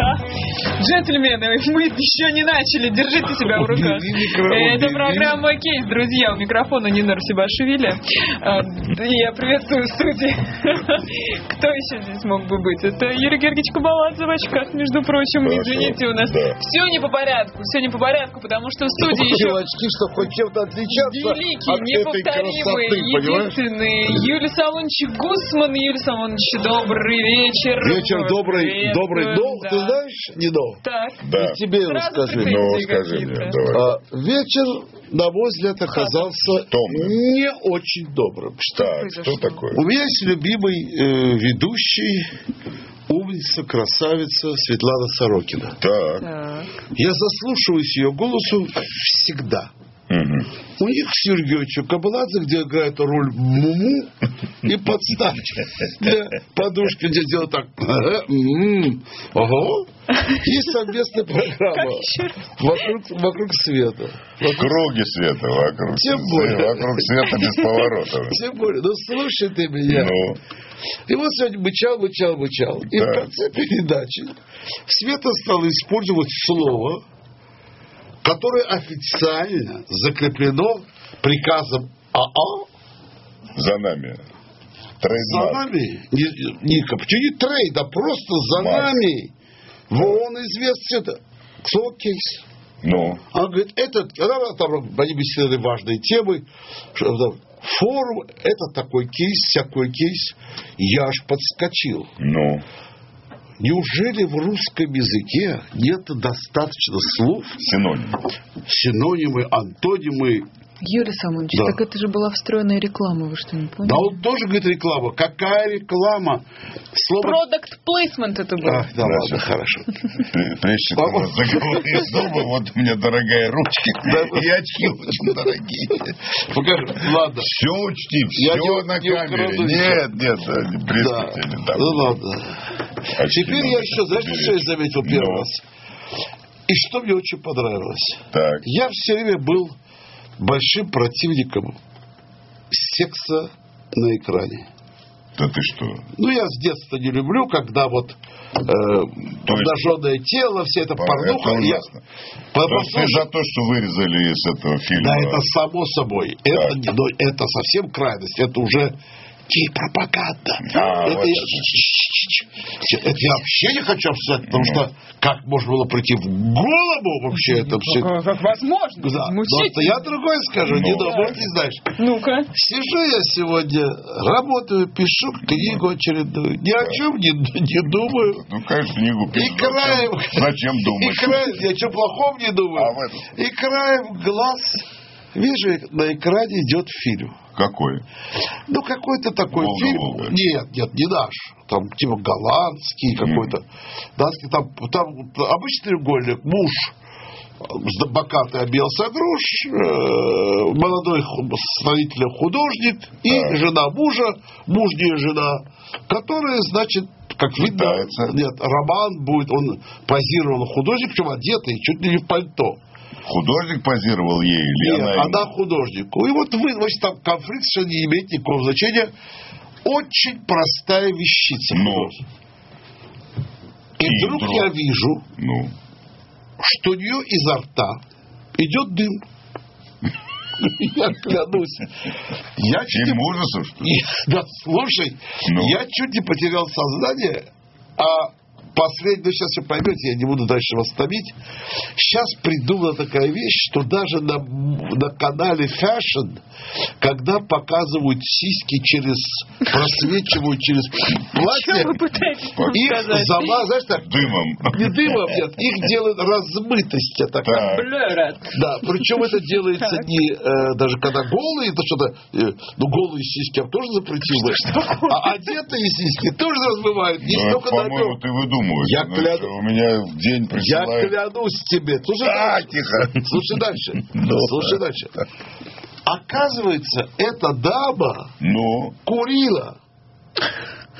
Да. Джентльмены, мы еще не начали, держите себя в руках. Микро- Это программа «Кейс», друзья. У микрофона Нина Арсибашвили. А, Я приветствую в студии. Кто еще здесь мог бы быть? Это Юрий Георгиевич Кабаладзе в очках, между прочим. Извините, у нас все не по порядку. Все не по порядку, потому что в студии еще очки, чтобы хоть чем-то отличаться великий, неповторимый, единственный Юлий Салонович Гусман. Юлий Салонович, добрый вечер. Вечер добрый, добрый. Но, да. ты знаешь, не но. Так. Да. И тебе Сразу скажи. претензии Ну, скажи мне, давай. А, вечер, на мой взгляд, оказался Томным. не очень добрым. Так, произошло? что такое? У меня есть любимый э, ведущий, умница, красавица Светлана Сорокина. Так. Так. Я заслушиваюсь ее голосу всегда. У них с Юргевичем Кабаладзе, где играет роль Муму и подставки для подушки, где делают так. Ого. И совместная программа вокруг, вокруг света. В круге света вокруг. Тем более. Вокруг света без поворотов. Тем более, ну слушай ты меня. Ну, И вот сегодня мычал, мычал, мычал. И Да. в конце передачи Света стала использовать слово, которое официально закреплено приказом АА за нами. за Трейдмарк. нами. Не, не, почему не трейд, а просто за Марк. нами. В ООН известно это. Слово кейс. Ну, Она говорит, это, она там, они беседовали важные темы, что там, форум, это такой кейс, всякой кейс. Я аж подскочил. ну. Неужели в русском языке нет достаточно слов, Синоним. синонимы, антонимы? Юрий Самонович, Да. так это же была встроенная реклама, вы что, не поняли? Да он тоже говорит реклама. Какая реклама? Слово... Product placement это был. Ах, да ладно, хорошо. Пр- Прежде чем заговоришь зубы, вот у меня дорогая ручка. И очки очень дорогие. Покажи. Ладно. Все учти, все на камере. Нет, нет, дам. Ну ладно. Теперь я еще, знаешь, беречь. что я заметил первый раз? И что мне очень понравилось? Так, Я все время был большим противником секса на экране. да ты что? Ну, я с детства не люблю, когда вот э, обнаженное тело, все это порнуха. Это Я- ужасно. По- То есть ты за то, что вырезали из этого фильма? Да, это само собой. Это, но это совсем крайность. Это уже гей-пропаганда. А, это, вот я, это я вообще не хочу обсуждать, потому Ну. что как можно было прийти в голову вообще это все. Как, возможно? Да, но я другое скажу, Ну. не, думаю, может, не знаешь. Ну-ка. Сижу я сегодня, работаю, пишу книгу очередную, ни о чем не, не думаю. Ну, конечно, книгу И пишешь. краем, Зачем и думать? краем, я что плохом не думаю. А? И краем глаз вижу, на экране идет фильм. Какой? Ну, какой-то такой Волга, фильм. Волга. Нет, нет, не наш. Там типа голландский какой-то. Датский, там, там обычный треугольник, муж с- бокатый обелся груш, э, молодой строительный художник и Так. жена мужа, мужняя жена, которая, значит, как видно, нет, роман будет, он позировал художник, причем одетый, чуть ли не в пальто. Художник позировал ей или Нет, она она художнику. И вот вы, значит, там конфликт совершенно не имеет никакого значения. Очень простая вещица. Ну. И, И вдруг вдруг. я вижу, Ну, что у нее изо рта идет дым. Я клянусь. Я чуть не... ужасов, что ли? Да, слушай, Ну. я чуть не потерял сознание, а последний, ну сейчас вы поймете, я не буду дальше вас томить. Сейчас придумала такая вещь, что даже на, на канале Fashion, когда показывают сиськи через, просвечивают через платье, их зама, знаешь так, Дымом. не дымом, нет, их делают размытость такая. Так. Да, причем это делается не э, даже когда голые, это что-то, э, ну голые сиськи я тоже запретил бы, а одетые сиськи тоже размывают, не Ну, столько по-моему, ты выдумываешь. Я кляну- У меня в день Я присылают... клянусь тебе. Слушай А, дальше. тихо. Слушай дальше. Ну. Слушай дальше. Оказывается, эта дама Ну, курила.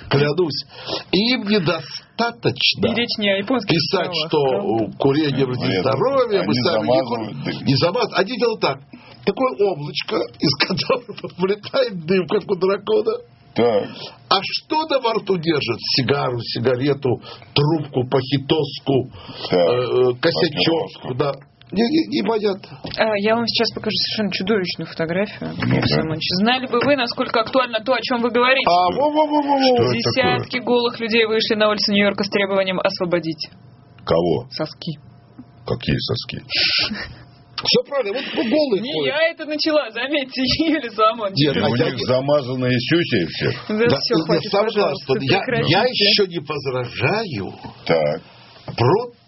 Клянусь. Им недостаточно И речь не о писать, словах, что правда? курение вредит Нет, здоровью, мы сами не курим. Не замазывают. Они делают так. Такое облачко, из которого вылетает дым, как у дракона. Так. А что на во рту держит? Сигару, сигарету, трубку, пахитоску, Так, э, косячок. Да. Не, не, непонятно. А, Я вам сейчас покажу совершенно чудовищную фотографию. Ну Алексей да. Знали бы вы, насколько актуально то, о чем вы говорите. А, во-во-во-во-во. Что это Десятки голых людей вышли на улицы Нью-Йорка с требованием освободить Кого? соски. Какие соски? Все правильно, вот по голые Не ходят. я это начала, заметьте, Юлия Соломонович. Нет, У а я- них замазанные сюси всех. Да, Да, все, да, хватит, что я, я еще не возражаю Так. против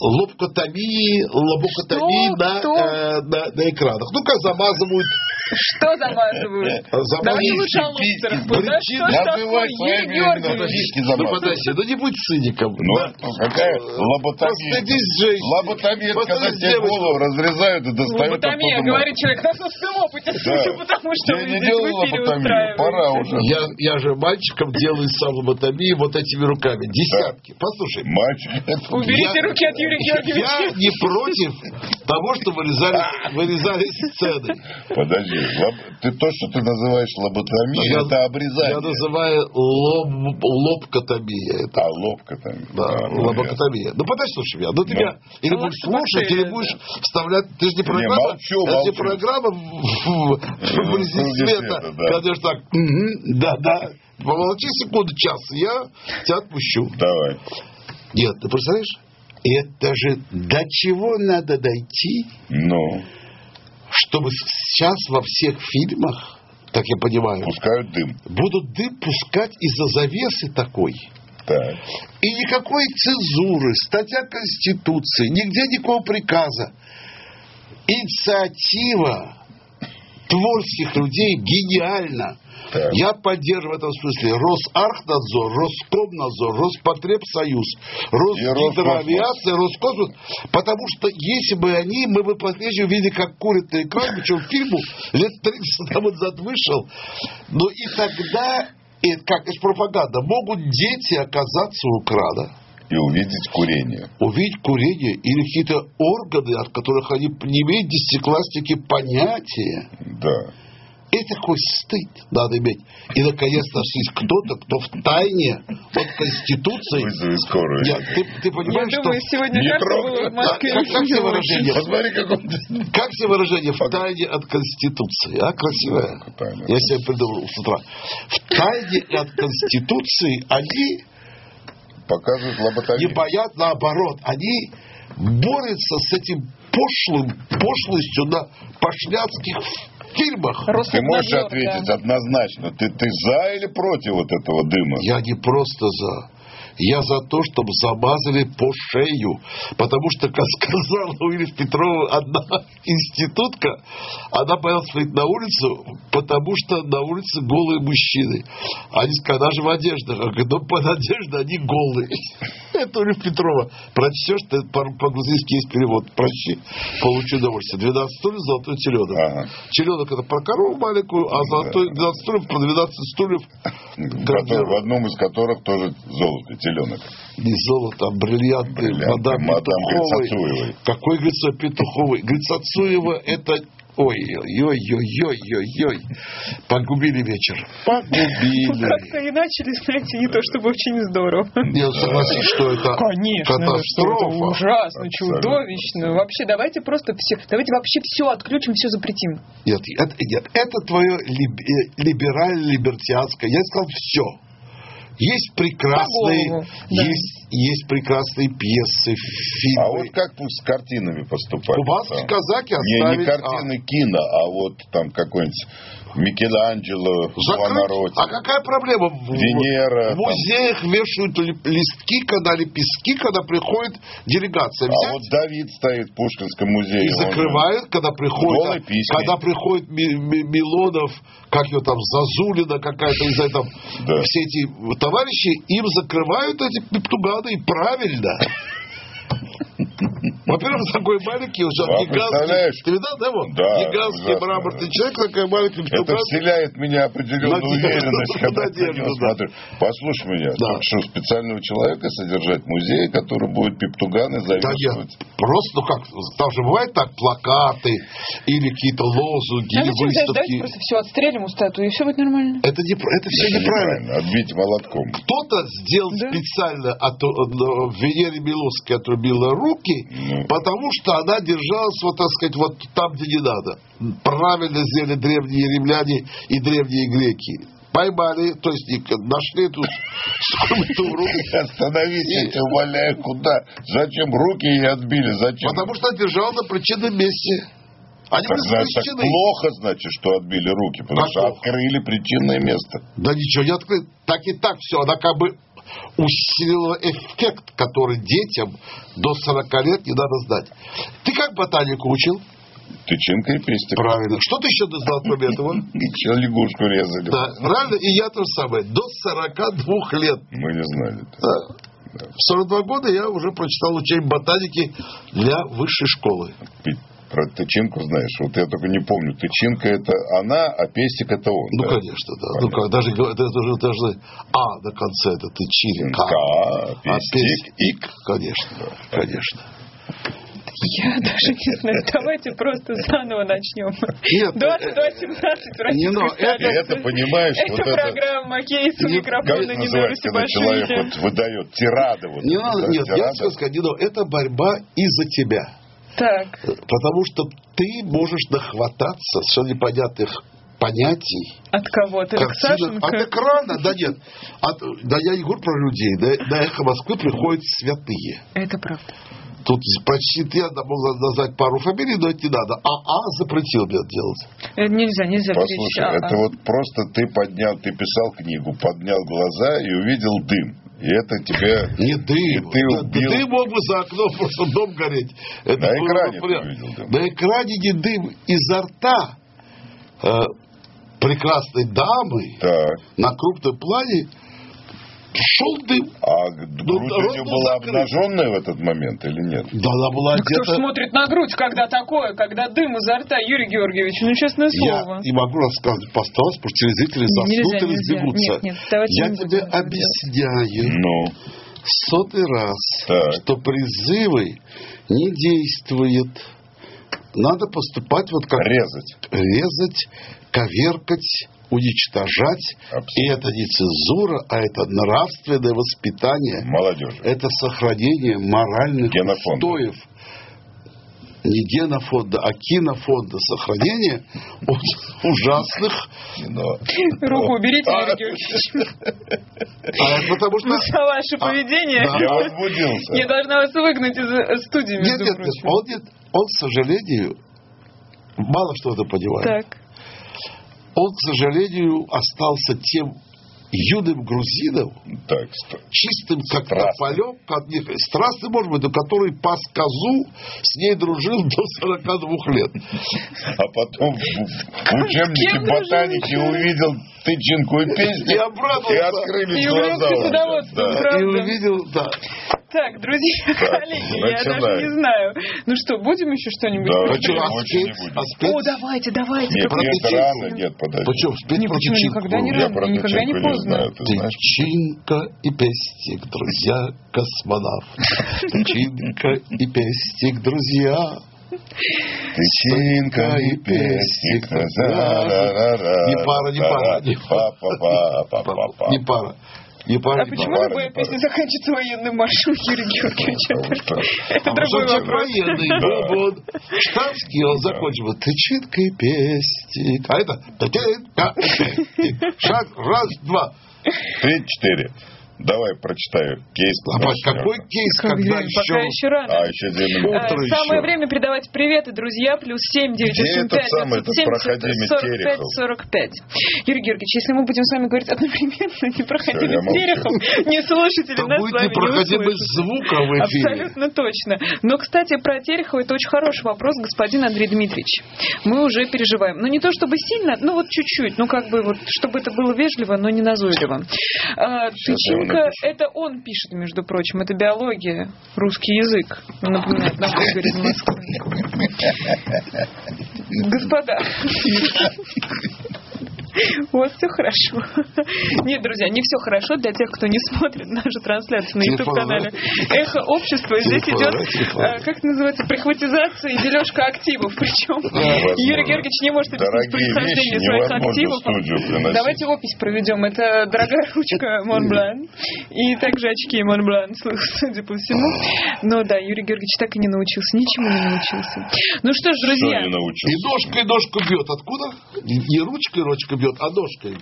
лобкотомии, лобокотомии Что? на, Кто? э, на, на экранах. Ну, как замазывают, Что замазывают? Давайте замазывают лучше о лобстерах. Что ж такое, Ну, ну не будь циником. Ну, да. какая лоботомия? Постыдись, женщина. Лоботомия, это когда тебе голову разрезают и достают Лоботомия, оттуда говорит человек на собственном опыте, потому что Я вы не здесь делал в эфире лоботомию, пора уже. Я, я же мальчиком делаю сам лоботомии вот этими руками. Десятки. Послушай, Мальчик. Я- руки от Юрия Георгиевича. я не против того, что вырезали, вырезали сцены. Подожди, лоб- ты то, что ты называешь лоботомией, Я- это обрезание. Я называю лоб, лобкотомия. Это, А лобка там. да, А, ну, лобокотомия. Ну, подожди, слушай меня. Ну, ты меня или Ну, будешь слушать, или будешь вставлять... Ты же не программа... молчу, это не молчу. программа в, в, в круге круге света. да. Когда же так, «Мгм, да-да, помолчи секунду, час, я тебя отпущу. Давай. Нет, ты представляешь? Это же до чего надо дойти, Ну, чтобы сейчас во всех фильмах, так я понимаю, пускают дым. будут дым пускать из-за завесы такой. Так. И никакой цензуры, статья Конституции, нигде никакого приказа. Инициатива творческих людей гениальна. Так. Я поддерживаю в этом смысле Росархнадзор, Роскомнадзор, Роспотребсоюз, Росгидроавиация, Роскосмос. Потому что если бы они, мы бы по-прежнему видели, как курят на экране, причем фильму лет 30 тому назад вышел. Но и тогда, это как из пропаганда, могут дети оказаться у крана И увидеть курение. увидеть курение или какие-то органы, от которых они не имеют десятиклассники понятия. Да. Это какой стыд надо иметь. И, наконец, нашлись кто-то, кто в тайне от Конституции... Вызови скорую. Я- ты, ты Я понимаешь, думаю, что... сегодня Не трогай. Как- как тебе выражение? Посмотри, как он... Как тебе выражение в тайне от Конституции? А, красивое. Я себе придумал с утра. В тайне от Конституции они Показывают не лоботомию. боят, наоборот, они борются с этим пошлым, пошлостью на пошляцких фильмах. Ты можешь ответить однозначно. Ты, ты за или против вот этого дыма? Я не просто за. Я за то, чтобы замазали по шею. Потому что, как сказала Уильям Петрова, одна институтка, она боялась выйти на улицу, потому что на улице голые мужчины. Они сказали, она же в одеждах. Она говорит, ну, под одеждой они голые. Это Уильям Петрова. Прочтешь, ты по- по-грузински есть перевод. Прочти, получи удовольствие. 12 стульев, золотой теленок. Ага. Теленок это про корову маленькую, а золотой 12 стульев про 12 стульев. В одном из которых тоже золото, теленок. Не золото, а бриллианты, Бриллианты мадам, мадам Петуховой. Грицацуевой. Какой Грица Петуховой? Грицацуева это... Ой, ой, ой, ой, ой, ой, ой. Погубили вечер. Погубили. Как-то и начали, знаете, не то чтобы очень здорово. Я согласен, что это Конечно, что это катастрофа. ужасно, Абсолютно. чудовищно. Вообще, давайте просто все, давайте вообще все отключим, все запретим. Нет, это, нет, это твое либерально-либертианское. Я сказал все. Есть прекрасные, голову, да. есть, есть прекрасные пьесы, фильмы. А вот как пусть с картинами поступать? Кубанские казаки Не, не оставить... картины кино, а вот там какой-нибудь Микеланджело. Буонаротти. А какая проблема? В, Венера, В музеях вешают ли- листки, когда лепестки, когда приходит делегация. А Взять вот Давид стоит в Пушкинском музее. и он же- закрывают, когда приходит, когда приходит Ми- Ми- Милонов, как его там, Зазулина какая-то, там, Да. все эти товарищи, им закрывают эти пептуганы, и правильно. Во-первых, такой маленький уже А, гигантский. представляешь? Ты видал, да, вот? Да, Гигантский ужасно, мраморный да. человек, такая маленькая Это штука. вселяет в меня определенную Надежду, уверенность, когда я на надежду, него да. смотрю. Послушай меня, Да. что, специального человека содержать в музее, который будет пептуганы Да нет, завешивать? просто, ну как, там же бывает так, плакаты или какие-то лозунги, А или ждать? Давайте выставки. просто все отстрелим у статуи, и все будет нормально. Это, не, это все Это неправильно. Отбить молотком. Кто-то сделал Да. специально от, э, Венере Милосской отрубила руки, Ну. Потому что она держалась, вот так сказать, вот там, где не надо. Правильно сделали древние римляне и древние греки. Поймали, то есть нашли эту скульптуру, Остановись, я тебя умоляю, куда? Зачем руки ей отбили? Зачем? потому что она держала на причинном месте. Они Так, значит, так плохо, значит, что отбили руки, потому Как что плохо? открыли причинное место. Да ничего не открыт. Так и так все. Она как бы усилила эффект, который детям до 40 лет не надо знать. Ты как ботанику учил? Тычинка и пестик. Правильно. Что ты еще знал кроме этого? Ничего, лягушку резали. Да, правильно. И я то же самое. До 42 лет. Мы не знали. Да. В 42 года я уже прочитал учение ботаники для высшей школы. Про тычинку знаешь. Вот я только не помню. Тычинка это она, а пестик это он. Ну, да? конечно, да. Ну, как, даже, говорят, это уже даже А на конце, это ты чили, К. Ка, А пестик, ик. Конечно, конечно. Я даже не знаю. Давайте просто заново начнем. Нет, 22.17 Не, ну, российской это- это, понимаешь, Это вот это... программа «Кейс у Не- Как микрофона это Нина называется, когда человек Русибашвили». вот выдает тирады? Вот, Не надо, да, нет, я тирады. тебе сказать, не надо. Это борьба из-за тебя. Так, Потому что ты можешь нахвататься совершенно непонятных понятий. от кого? От картинок. Алексашенко? От экрана, да нет. От- да я не говорю про людей. На, на эхо Москвы приходят святые. Это правда. Тут почти я мог назвать пару фамилий, но это не надо. А А запретил мне это делать. Э, Нельзя, нельзя Послушай. А, это вот просто ты поднял, ты писал книгу, поднял глаза и увидел дым. И это тебе... Не дым. И ты Да- убил. Дым мог бы за окном просто дом гореть. Это На экране бы ты увидел дым. На экране не дым изо рта э, прекрасной дамы Так. на крупном плане шел дым. А грудь у рот нее был была закрыт. обнаженная в этот момент или нет? Да она была Ну, Кто ж одета... смотрит на грудь, когда такое, когда дым изо рта, Юрий Георгиевич, ну честное Я слово. не могу рассказывать по осталось, потому что телезрители заснут или сбегутся. Нет, нет, Я не тебе объясняю Ну, сотый раз, Так. что призывы не действуют. Надо поступать вот как резать. резать, коверкать, уничтожать. Абсолютно. И это не цензура, а это нравственное воспитание. Молодежи. Это сохранение моральных Генофонда. устоев. Не генофонда, а кинофонда. Сохранение от ужасных. Руку уберите, А, Юрий Георгиевич. А, потому что... За ваше А, поведение. Я возбудился. Я должна вас выгнать из э, студии, Нет, нет. он, к сожалению, мало что это понимает. Так. Он, к сожалению, остался тем юным грузином, Так, чистым, как тополем, страстным, может быть, но который пас козу, с ней дружил до 42 лет. А потом в, учебнике ботаники увидел тычинку и песни И обрадовался. и открылись И глаза. Да. И увидел, да. Так, друзья, коллеги, я даже не знаю. Ну что, будем еще что-нибудь? Да? А спеть? О, давайте, давайте. Нет, нет, рано, нет, подожди. Почему? Спеть Не, про почему? тычинку? Никогда не Я рано, про никогда не поздно. знаю. Тычинка и пестик, друзья, космонавт. Тычинка и пестик, друзья. Тычинка и пестик. Не пара, не пара. Не пара. Пара, А почему пара, любая песня заканчивается военным маршем, Юрий Георгиевич? Потому что- Это другой вопрос. военный был бы он штатский, он закончил и пестик. А это и. Шаг, раз, два. Три-четыре. Давай прочитаю кейс. А по- какой кейс, когда Пока еще... еще рано. А, еще. Э, утро Самое еще. время передавать приветы, друзья. Плюс семь девять восемь пять самый, этот 907 проходимец 45 Терехов? 45. Юрий Георгиевич, если мы будем с вами говорить одновременно, не проходили молчу. Терехов, не слушатели нас с будет вами не услышат. звука в эфире. Абсолютно точно. Но, кстати, про Терехова это очень хороший вопрос, господин Андрей Дмитриевич. Мы уже переживаем. Ну, не то чтобы сильно, ну вот чуть-чуть. Ну, как бы вот, чтобы это было вежливо, но не назойливо. А, я Тычинка Только это он пишет, между прочим. Это биология, русский язык. Напоминает нам из Москвы. Господа. У вас все хорошо. Нет, друзья, не все хорошо для тех, кто не смотрит нашу трансляцию на YouTube-канале Эхо Общества. Здесь идет, э, как это называется, прихватизация и дележка активов. Причем. Юрий Георгиевич не может объяснить происхождение своих активов. Давайте опись проведем. Это дорогая ручка Монблан и также очки Монблан, судя по всему. Но да, Юрий Георгиевич так и не научился, ничему не научился. Ну что ж, друзья, И научился? ножкой ножку бьет. Откуда? Не не ручкой ручка бьет, а ножкой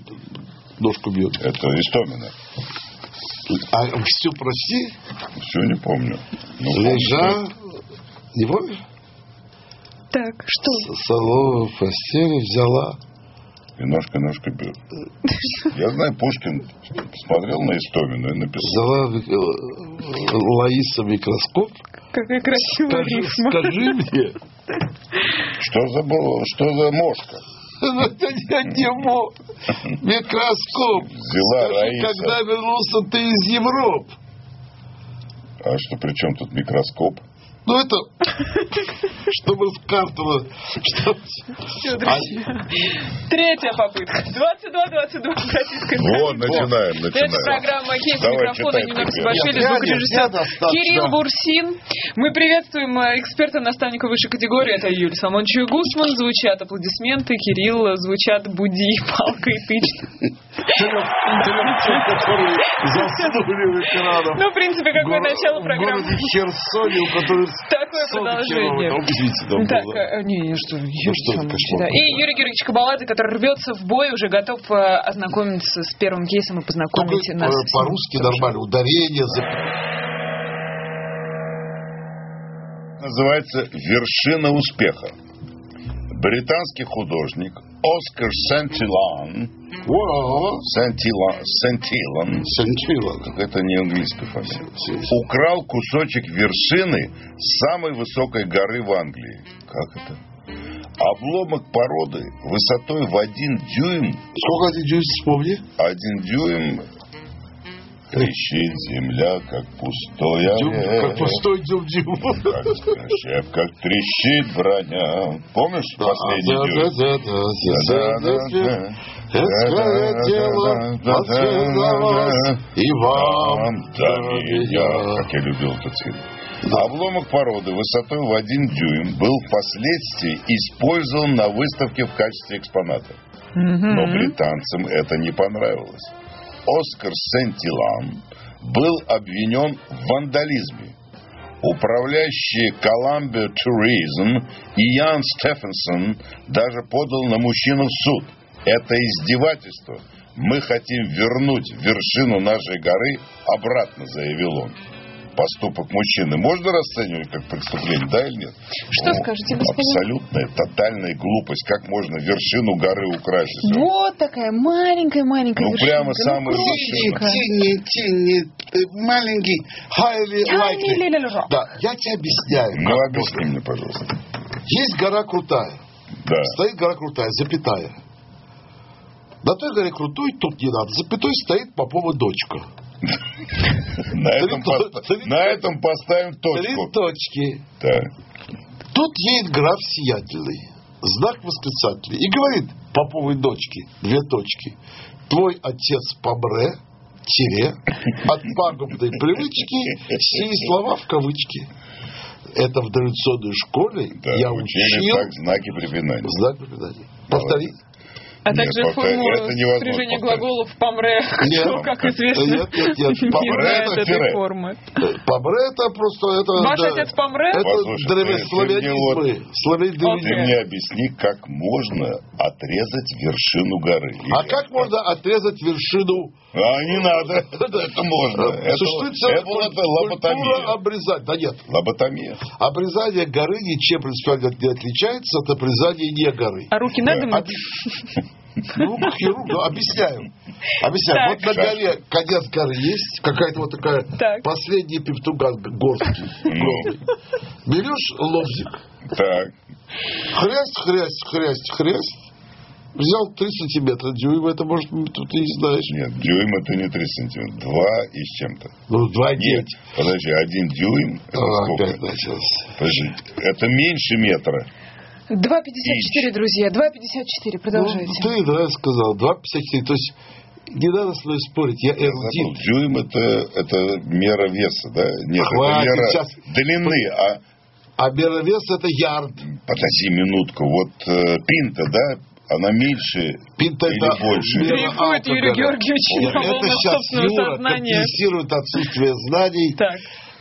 ножку бьет. Это Истомина. А все прости, Все не помню. Ну, лежа... Не помнишь? так, что? С- Солову в постели взяла. И ножка ножка бьет. Я знаю, Пушкин смотрел на Истомину и написал. Взяла э, Лаиса микроскоп. Какая красивая Скажи, рифма. скажи мне. Что за, что за мошка? Это я не мог. Микроскоп. Взяла Скажи, Раиса. когда вернулся ты из Европы? А что, при чем тут микроскоп? Ну это, чтобы в карту, чтобы... Все, друзья. Третья попытка. 22-22 российская Вот, начинаем, Это начинаем. программа «Кейс Давай, микрофона» Нина я- звукорежиссер. Кирилл Бурсин. Мы приветствуем э, эксперта-наставника высшей категории. Это Юлия Самончев Гусман. Звучат аплодисменты. Кирилл, э, звучат буди, заснули в экранах. Ну, в принципе, какое начало В программы. городе Херсоне, у которых Такое 40 продолжение. Так, э, не, не, что, да. И. Юрий Георгиевич Кабаладзе, который рвется в бой, уже готов э, ознакомиться с первым кейсом и познакомить э, нас. ним. по-русски нормально. Ударение, за- Называется «Вершина успеха». Британский художник Оскар Сентилан Сентилан, Сентилан Сентилан. это не английская фамилия, украл кусочек вершины самой высокой горы в Англии. Как это? Обломок породы высотой в один дюйм, Сколько один дюйм, вспомни? один дюйм трещит земля, как пустое Дюйм, как пустой дюйм. Как как трещит броня. Помнишь последний дюйм? Да-да-да-да. тело отсвязалось, и вам да меня. Как я любил этот фильм. Обломок породы высотой в один дюйм был впоследствии использован на выставке в качестве экспоната. Но британцам это не понравилось. Оскар Сентилан был обвинен в вандализме. Управляющий Columbia Tourism Иоанн Стефенсон даже подал на мужчину в суд. Это издевательство. Мы хотим вернуть вершину нашей горы обратно, заявил он. Поступок мужчины можно расценивать как преступление, да или нет? Что скажете, господин? Абсолютная, тотальная глупость. Как можно вершину горы украсить? Вот такая маленькая-маленькая Ну, вершинка. прямо самый крошечка. Тени, тени, э, маленький, highly likely. Да, я тебе объясняю. Ну, объясни мне, пожалуйста. Есть гора крутая. Да. Стоит гора крутая, запятая. На той горе крутой, тут не надо. Запятой стоит Попова дочка. На этом, Три поставим Три точку. точки. Так. Тут едет граф сиятельный. Знак восклицательный. И говорит Поповой дочке, две точки. Твой отец помре, тире, от пагубной привычки, сии слова в кавычки. Это в дореволюционной школе Да, я учил так знаки препинания. знак препинания. Повтори. А Нет, также форму спряжения глаголов помре, кто, как известно, Нет, нет, нет. не Помре знает это этой тире. формы. Помре это просто... Это, Ваш да, отец помре? Это Послушай, ты- ты мне объясни, как можно отрезать вершину горы. А как можно отрезать вершину А, не надо. Это можно. Это, Существует целая культура лоботомия. обрезать. Да нет. Лоботомия. Обрезание горы ничем принципиально не отличается от обрезания не горы. А руки надо А- мыть? Ну, хирург, ну, объясняю. Объясняю. Так. Вот на горе конец горы есть, какая-то вот такая Так. последний пептуган горский. Берешь лобзик, Так. хрясть, хрясть, хрясть, хрясть, взял 3 сантиметра дюйм, это может, тут ты не знаешь. Нет, дюйм это не 3 сантиметра. 2 и с чем-то. Ну, 2 Нет, подожди, один дюйм, это А, сколько? опять началось. Подожди, это меньше метра. 2,54, друзья, 2,54, продолжайте. Ну, ты, да, сказал, 2,54, то есть не надо со мной спорить, я эрудит. Дюйм это, это мера веса, да? Нет, Хватит, это мера сейчас. длины, а А мера веса это ярд. подожди минутку, вот э, пинта, да, она меньше Пинта или это больше? Дрейфует Юрий. Георгиевич Это сейчас Юра компенсирует отсутствие знаний Так.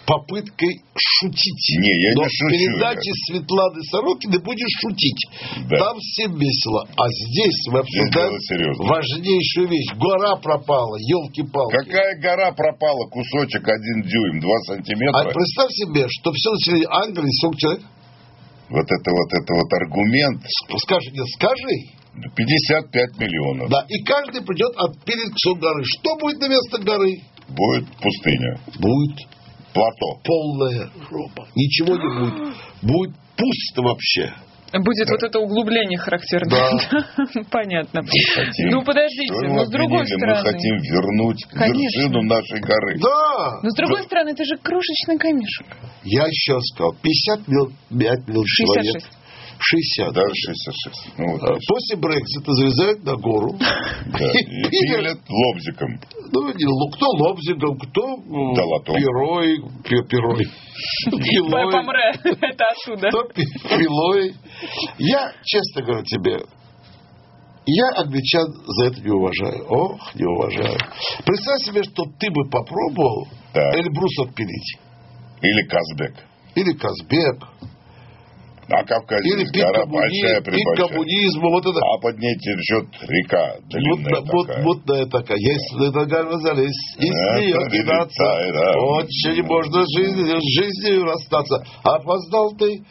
Попыткой шутить. Не, я не Но в шучу, передаче Светланы Сорокиной будешь шутить. Да. Там всем весело. А здесь мы Здесь обсуждаем серьезное. важнейшую вещь. Гора пропала, елки-палки. Какая гора пропала? Кусочек один дюйм, два А сантиметра. представь себе, что все население Англии, сколько человек? Вот это вот это вот аргумент. Скажи, нет, скажи. 55 миллионов. Да, и каждый придет отпилить кусок горы. Что будет на место горы? Будет пустыня. Будет Плато. полная жопа. Ничего не будет. Будет пусто вообще. Будет вот это углубление характерное. Да. Понятно. хотим- Ну, подождите, но с другой обвинили? стороны... Мы хотим вернуть Конечно. вершину нашей горы. Да. Но с другой стороны, это же крошечный камешек. Я еще сказал, 50 миллионов, 5 миллионов человек. 66. 60. Даже 66. Ну, вот А. После Брексита залезают на гору. Да. И И пилят. лобзиком. Ну, кто лобзиком, кто Долотом. пирой, пи- пирой, пилой, Помре. Это оттуда. кто пи- пилой. Я, честно говорю тебе, я англичан за это не уважаю. Ох, не уважаю. Представь себе, что ты бы попробовал. Эльбрус отпилить. Или Казбек. Или Казбек. На Кавказе Или есть гора большая, прибольшая. коммунизма. Вот это. А под ней течет река длинная мут- такая. Мутная такая. Если нога залезть, и с Это нее кидаться. да. Очень можно жизнью, жизнью расстаться. Опоздал ты,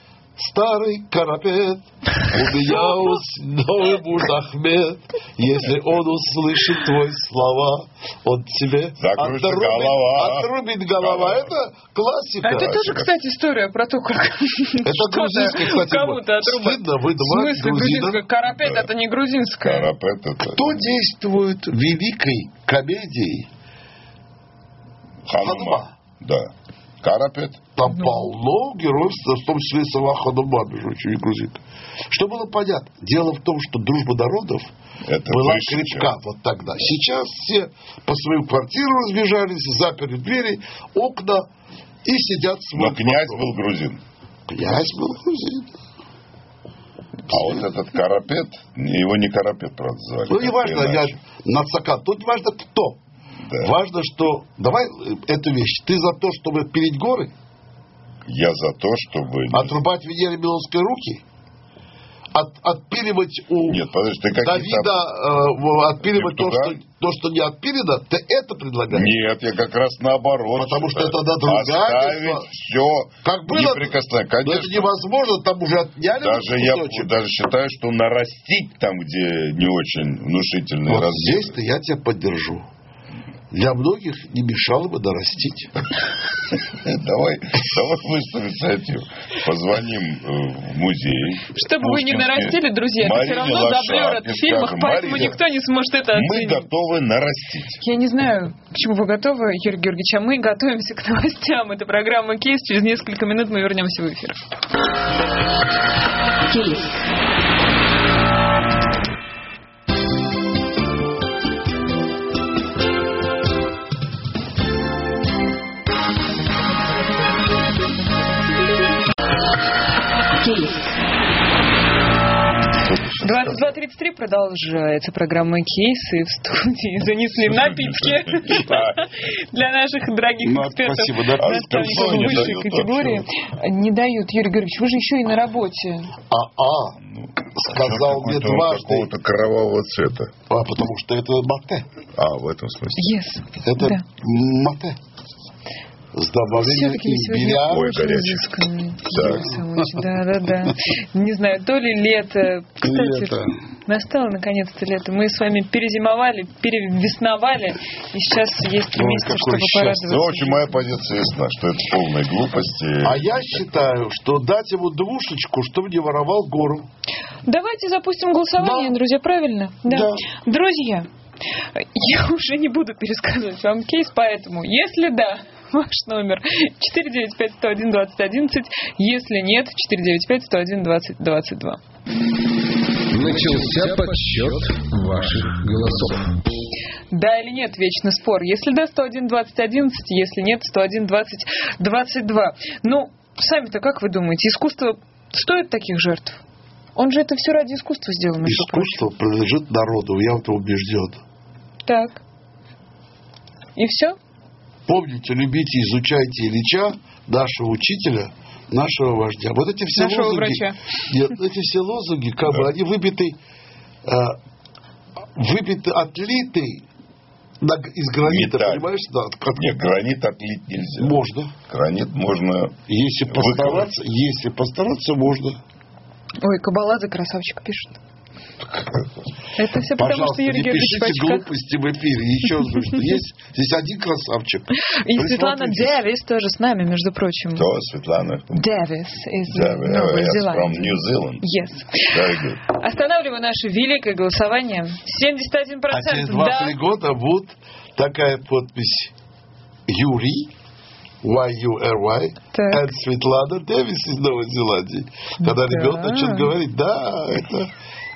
старый карапет. У меня ус- новый Ахмед. Если он услышит твои слова, он тебе Закружится отрубит, голова. отрубит голова. Это классика. А это тоже, кстати, история про то, как Это грузинская, кстати, кому-то отрубает. стыдно В выдавать смысле грузинам. грузинская? Карапет это не грузинская. Карапет это... Кто действует в великой комедии Ханума. Ханума? Да. Карапет. Там полно героев, в том числе и сама Ханума, между прочим, и грузинка. Что было понятно? Дело в том, что дружба народов Это была крепка чем- вот тогда. Сейчас все по своим квартирам разбежались, заперли двери, окна и сидят Но смотрят. князь окно. был грузин. Князь был грузин. А вот этот Карапет, его не Карапет, правда, звали. Ну, не важно, я нацака. Тут важно кто. Да. Важно, что... Давай э, эту вещь. Ты за то, чтобы пилить горы? Я за то, чтобы... Отрубать Венере Милонской руки? От, отпиливать у Нет, подожди, ты. Давида, э, в- отпиливать то что, то, что не отпилено? Ты это предлагаешь? Нет, я как раз наоборот. Потому что это надругательство. Оставить все Как было, неприкосновенно. Но это Конечно. невозможно, там уже отняли Даже я кусочек. даже считаю, что нарастить там, где не очень внушительные Вот размеры. здесь-то я тебя поддержу. Для многих не мешало бы нарастить. Давай, давай выставим инициативу. Позвоним э, в музей. Чтобы вы не нарастили, друзья, это все равно заблюрят в фильмах, поэтому никто не сможет это Мы оценить. готовы нарастить. Я не знаю, к чему вы готовы, Юрий Георгиевич, а мы готовимся к новостям. Это программа «Кейс». Через несколько минут мы вернемся в эфир. Кейс. Кейс. 22.33 продолжается программа «Кейсы». В студии занесли напитки для наших дорогих Ну, экспертов. спасибо, да. высшей дают категории. Не дают, Юрий Георгиевич, вы же еще и на работе. А-а, сказал мне дважды. Какого-то кровавого цвета. А, потому что это мате. А, в этом смысле. Yes. Это Да. мате. С добавлением имбиря. Ой, горячий. Так. Да, да, да. Не знаю, то ли лето. Кстати, Лето. настало наконец-то лето. Мы с вами перезимовали, перевесновали, и сейчас есть место, какое чтобы счастье. порадоваться. Ну, в общем, моя позиция ясна, что это полная глупость. и- А я считаю, что дать ему двушечку, чтобы не воровал гору. Давайте запустим голосование, Да. друзья, правильно? Да. Друзья, я уже не буду пересказывать вам кейс, поэтому, если да, ваш номер 495-101-2011, если нет, 495-101-2022. Начался подсчет ваших голосов. Да или нет, вечный спор. Если да, 101-2011, если нет, 101-2022. Ну, сами-то как вы думаете, искусство стоит таких жертв? Он же это все ради искусства сделал, прочим. Искусство принадлежит народу, я в этом убежден. Так. И все? Помните, любите, изучайте Ильича, нашего учителя, нашего вождя. Вот эти все Нашего лозунги... врача. Нет, эти все лозунги, как бы, они выбиты, э, выбиты, отлиты на- из гранита, Металл. понимаешь? Да, от- от- Нет, гранит отлить нельзя. Можно. Гранит можно... Если постараться, если постараться, можно. Ой, Кабаладзе красавчик пишет. Это все потому, Пожалуйста, что Юрий не Георгиевич пишите Пачков. глупости в эфире. Еще раз говорю, что есть здесь один красавчик. И Светлана. Дэвис тоже с нами, между прочим. Кто, Светлана? Дэвис из Да, Новой from Зеландии. New Zealand. Yes. Very good. Останавливаю наше великое голосование. 71% А через да. 2-3 года будет такая подпись Юрий, Y-U-R-Y, and Светлана Дэвис из Новой Зеландии. Когда Да. ребенок начнет говорить, да, это,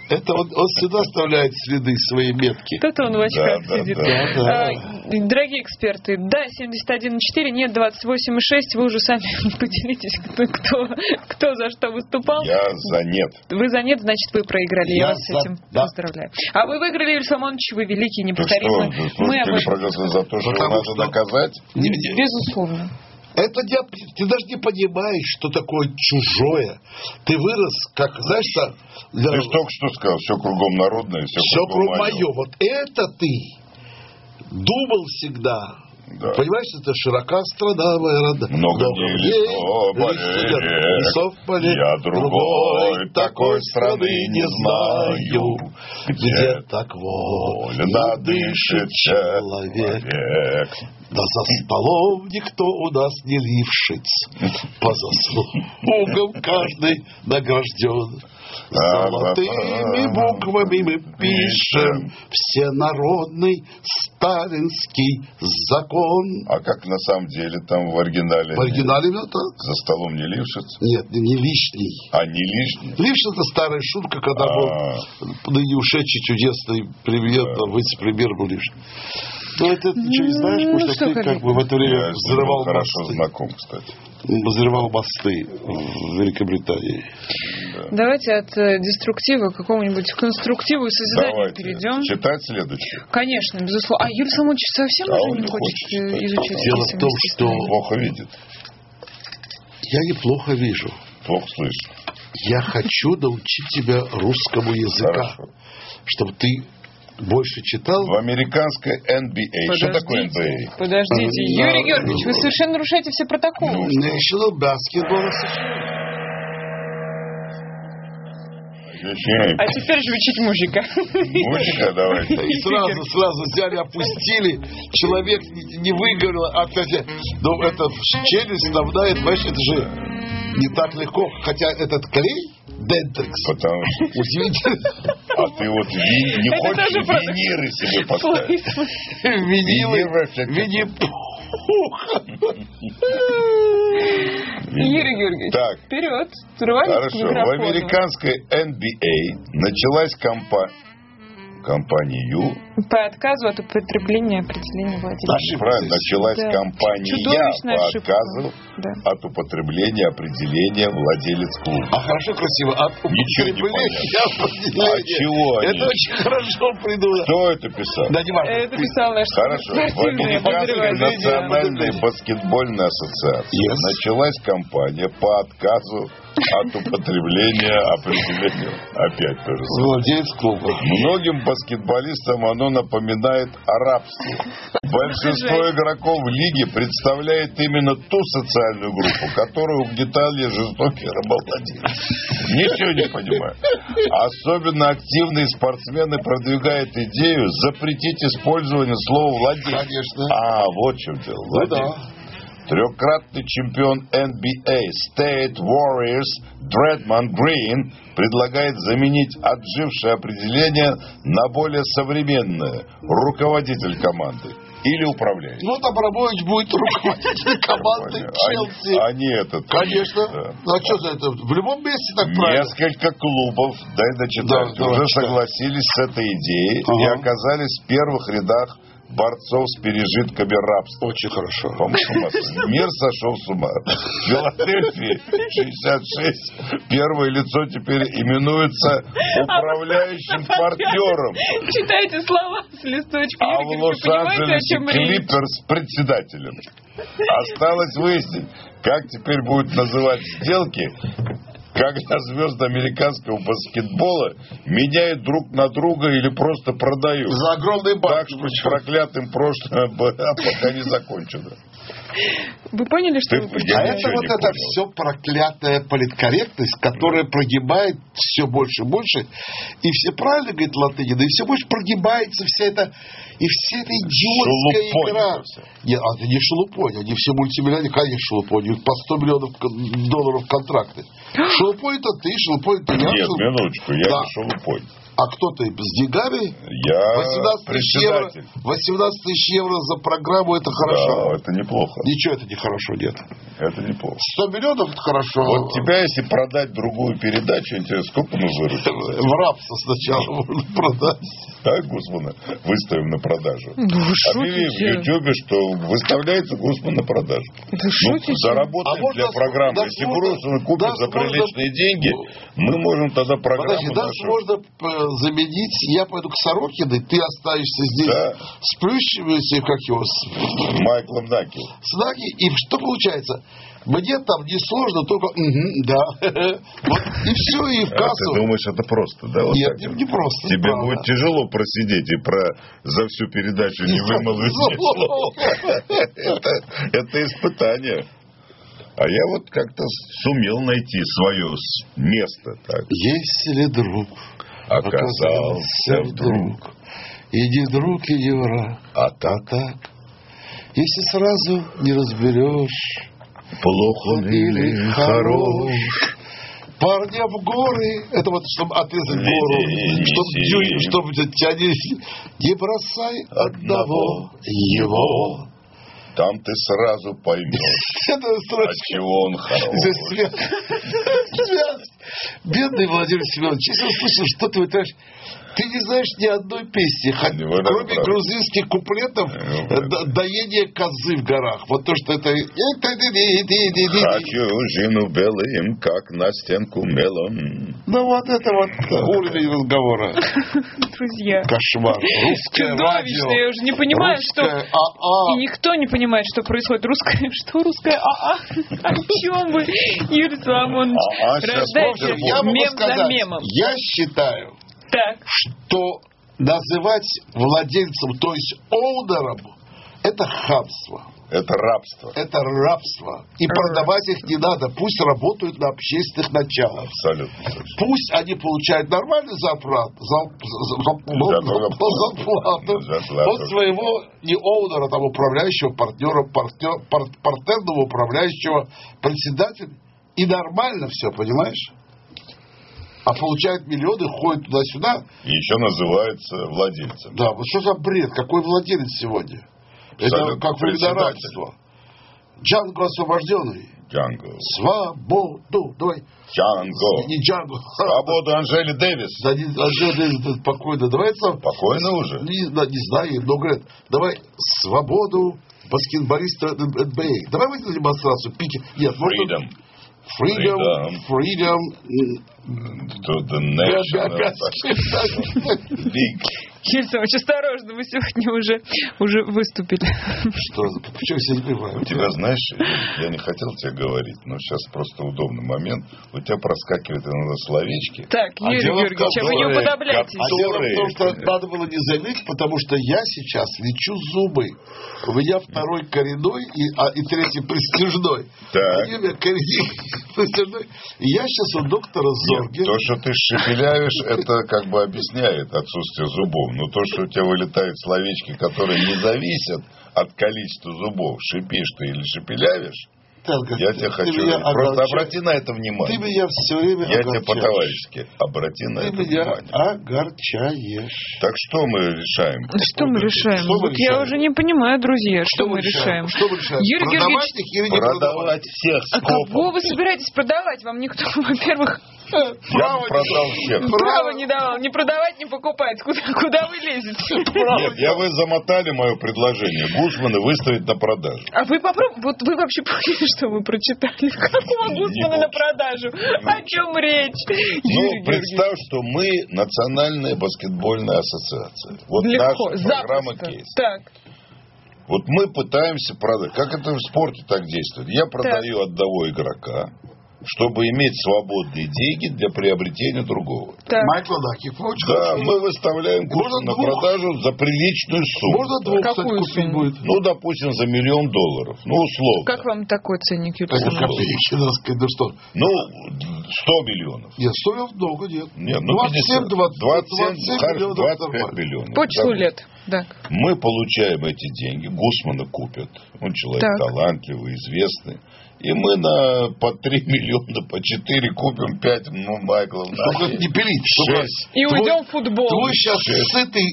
это он, он всегда оставляет следы, свои метки. Кто-то он в очках Да, да, сидит. да, да. А, Дорогие эксперты, да, 71,4, нет, 28,6. Вы уже сами поделитесь, кто, кто, кто за что выступал. Я за нет. Вы за нет, значит, вы проиграли. Я, Я вас с за- этим да. поздравляю. А вы выиграли, Юрий Соломонович, вы великий, что, неповторимый. Мы об этом... за то, что Потому надо что-? Не- не- Безусловно. Это ты даже не понимаешь, что такое чужое. Ты вырос, как, знаешь, что, для- Ты же только что сказал, все кругом народное, все, все кругом кругом мое. мое. Вот это ты думал всегда. Да. Понимаешь, это широка страна моя родная. Много Много дней лесов полей, лесов полей. Я другой такой страны не знаю, где так вольно дышит человек. человек. Да за столом никто у нас не лившиц, по заслугам каждый награжден. Золотыми буквами мы пишем всенародный сталинский закон. А как на самом деле там в оригинале? В оригинале именно так. За столом не лившиц? Нет, не лишний. А не лишний? Лившиц это старая шутка, когда А. был ныне ушедший чудесный привет, вице-премьер был лишний. Ну, это ты что, не знаешь, Ну, потому что что, ты как бы в это время Я взрывал хорошо мосты. знаком, кстати. Взрывал мосты в Великобритании. Давайте от э, деструктива к какому-нибудь конструктиву и созиданию Давайте. перейдем. Читать следующее. Конечно, безусловно. А Юрий Соломонович совсем А уже не хочет хочет э, читать. изучать Дело в том, что? Плохо видит, Я неплохо вижу. плохо слышит. Я хочу научить тебя русскому Хорошо. чтобы ты больше читал. В американской NBA. Что такое NBA? Подождите, Да. Юрий Георгиевич, вы совершенно нарушаете все протоколы. National Basketball Association. А теперь же учить мужика. Мужика давайте. И сразу, сразу взяли, опустили. Человек не, не выговорил. А, кстати, ну, это челюсть вставляет, понимаешь, это же не так легко. Хотя этот клей, Дентрикс, Потому что... удивительно. А ты вот ви- не хочешь виниры себе поставить? Винилы. Винни-Пух. Юрий Георгиевич, Так. вперед. Хорошо. В американской NBA началась кампания компанию, По отказу от употребления определения владельца. Ошибка. правильно, началась Да. кампания Чудовищная по ошибка. отказу Да. от употребления определения владелец клуба. А хорошо, красиво. От Ничего не определения. А чего они? Это очень хорошо придумано. Кто это писал? Да не важно. Это писал наш Хорошо. В спортивный Американской обозреватель. национальной баскетбольной ассоциации Yes. началась кампания по отказу от употребления определения. Опять то же самое. Владелец клуба. Многим баскетболистам оно напоминает о рабстве. Большинство игроков в лиге представляет именно ту социальную группу, которую угнетали жестокие рабовладельцы. Ничего не понимаю. Особенно активные спортсмены продвигают идею запретить использование слова владелец. Конечно. А, вот в чем дело. Ну Владелец. да. Трехкратный чемпион NBA State Warriors Дредман Грин предлагает заменить отжившее определение на более современное руководитель команды или управляющий. Вот Абрамович будет руководителем команды Челси. А не этот. Конечно. Да. Ну, а что за это? В любом месте так правильно. Несколько клубов, дай дочитать, Да, уже согласились с этой идеей Ага. и оказались в первых рядах борцов с пережитками рабства. Очень хорошо. Мир сошел с ума. В Филадельфии 66 первое лицо теперь именуется управляющим партнером. Читайте слова с листочка. А в Лос-Анджелесе? Клиперс председателем. Осталось выяснить, как теперь будут называть сделки, когда звезды американского баскетбола меняют друг на друга или просто продают. За огромные Так бабки. что с проклятым прошлое пока не закончено. Вы поняли, что Ты- вы А это вот понял. все проклятая политкорректность, которая прогибает все больше и больше. И все правильно говорит Латынина, и все больше прогибается вся эта и вся эта идиотская Шелупонь игра. это всё. Нет, а это не шелупонь, они все мультимиллионеры, конечно, шелупонь, у них по 100 миллионов долларов контракты. Шелупонь это ты, шелупонь это я. Нет, минуточку, я Да. не шелупонь. А кто ты, с деньгами? Я 18 тысяч евро, председатель. 18 тысяч евро за программу, это хорошо. Да, это неплохо. Ничего это не хорошо, нет. Это неплохо. 100 миллионов это хорошо. Вот тебя, если продать другую передачу, интересно, сколько выручим? В рабство сначала можно продать. Так, Гусмана, выставим на продажу. Ну, вы Объяви в. Ютубе, что выставляется Гусман на продажу. Вы Ну, заработаем А для программы. да, Если Гусман купит да, за можно- приличные деньги, мы можем тогда программу Подожди, нашу- можно э, заменить, я пойду к Сорокиной, ты останешься здесь Да. с плющем, как его, с, Майклом Наки. с Наги, и что получается? Мне там несложно, только «Мгм, да. Вот, и все, и в А кассу. ты думаешь, это просто, да? Вот Нет, так не, не просто. Тебе правда. будет тяжело просидеть и про за всю передачу не вымолвить ни слова. Это, это испытание. А я вот как-то сумел найти свое место. Так. Если друг Оказался вдруг, и не друг, и не враг, а а так так, если сразу не разберешь, плохо он или хорош. Парня в горы, это вот чтобы отрезать гору, чтобы дюйм, чтобы тянись. Не бросай одного его. Там ты сразу поймешь, от чего он хорош. Здесь связь. Связь. Бедный Владимир Семенович, если услышал, что ты вытираешь, ты не знаешь ни одной песни, кроме правда. грузинских куплетов, Ну, э, доение козы в горах. Вот то, что это... Хочу жену белым, как на стенку мелом. Ну вот это вот уровень разговора. Друзья. Кошмар. Русское Чудовищно. радио. Я уже не понимаю, что... Русское АА. И никто не понимает, что происходит. Русское... Что русское АА? О чем вы, Юрий Соломонович? Я могу мем за мемом. я считаю, Так. что называть владельцем, то есть оунером, это хамство. Это рабство. Это рабство. И продавать их не надо. Пусть работают на общественных началах. Абсолютно. Пусть они получают за- зарплату Зарплату. от своего не оунера, там, управляющего, партнера, партнер, пар- партнерного управляющего, председателя. И нормально все, понимаешь? А получают миллионы, ходят туда-сюда. И еще называется владельцем. Да, вот что за бред? Какой владелец сегодня? Это Абсолютно как председатель. рабство. Джанго освобожденный. Джанго. Свободу. Давай. Джанго. Не Джанго. Свободу Анжели Дэвис. Да не, Анжела Дэвис, спокойно. Давай сам. Спокойно уже. Не, не знаю, много лет. Давай свободу баскетболиста НБА. Давай выйдем на демонстрацию. Пики. Нет, может, Freedom. Freedom. Freedom. To the league. Юрий Соломович, осторожно, вы сегодня уже, уже выступили. Что? Почему не понимаю? У тебя, знаешь, я не хотел тебе говорить, но сейчас просто удобный момент. У тебя проскакивают иногда словечки. Так, А Юрий Георгиевич, а вы не уподобляйтесь. А дело в том, что Которые- надо было не заметить, потому что я сейчас лечу зубы. У меня второй коренной и, а, и третий престижной. Так. У меня коренной, престижной. И я сейчас у доктора. Нет, то, что ты шепелявишь, это как бы объясняет отсутствие зубов. Но то, что у тебя вылетают словечки, которые не зависят от количества зубов, шипишь ты или шепелявишь, Танка, я тебя ты хочу... меня Просто огорчаешь. обрати на это Ты внимание. меня все время Я тебе огорчаешь. по-товарищески. Обрати на Ты это меня внимание. огорчаешь. Так что мы решаем? Что мы решаем? Что мы Вот я решаем? уже не понимаю, друзья, что, мы решаем. Что мы решаем? Юрий продавать Георгиевич, их или не продавать? Продавать всех а кого скопом. вы собираетесь продавать? Вам никто, во-первых, Я Право продал дал. всех. права не давал. Не продавать, не покупать. Куда, куда вы лезете? Нет, я вы замотали мое предложение. Гусмана выставить на продажу. А вы попробуйте, вот вы вообще поняли, что вы прочитали? Какого Гусмана на продажу? О чем речь? Ну, представь, что мы Национальная баскетбольная ассоциация. Вот Легко, наша программа запросто. кейс. Так, Вот мы пытаемся продать. Как это в спорте так действует? Я продаю одного игрока, чтобы иметь свободные деньги для приобретения другого. так. Майкла Даки, очень Да, мы выставляем Можно курс на двух. продажу за приличную сумму. Можно двух, кстати, Какую купить сумму? будет. Ну, допустим, за миллион долларов. Ну, условно. Как вам такой ценник, Это ну что? Ну, 100 миллионов. Нет, стоило много, нет. Нет, ну 27, 50. 20, 27, 27 хорошо, миллионов 25 нормально. миллионов. По числу Да. лет. Так. Мы получаем эти деньги, Гусмана купят. Он человек Так. талантливый, известный. И мы на по 3 миллиона, по 4 купим 5, ну, Майклов. Только не пилить. только Шесть. И твой- уйдем в футбол. Твой сейчас Шесть. сытый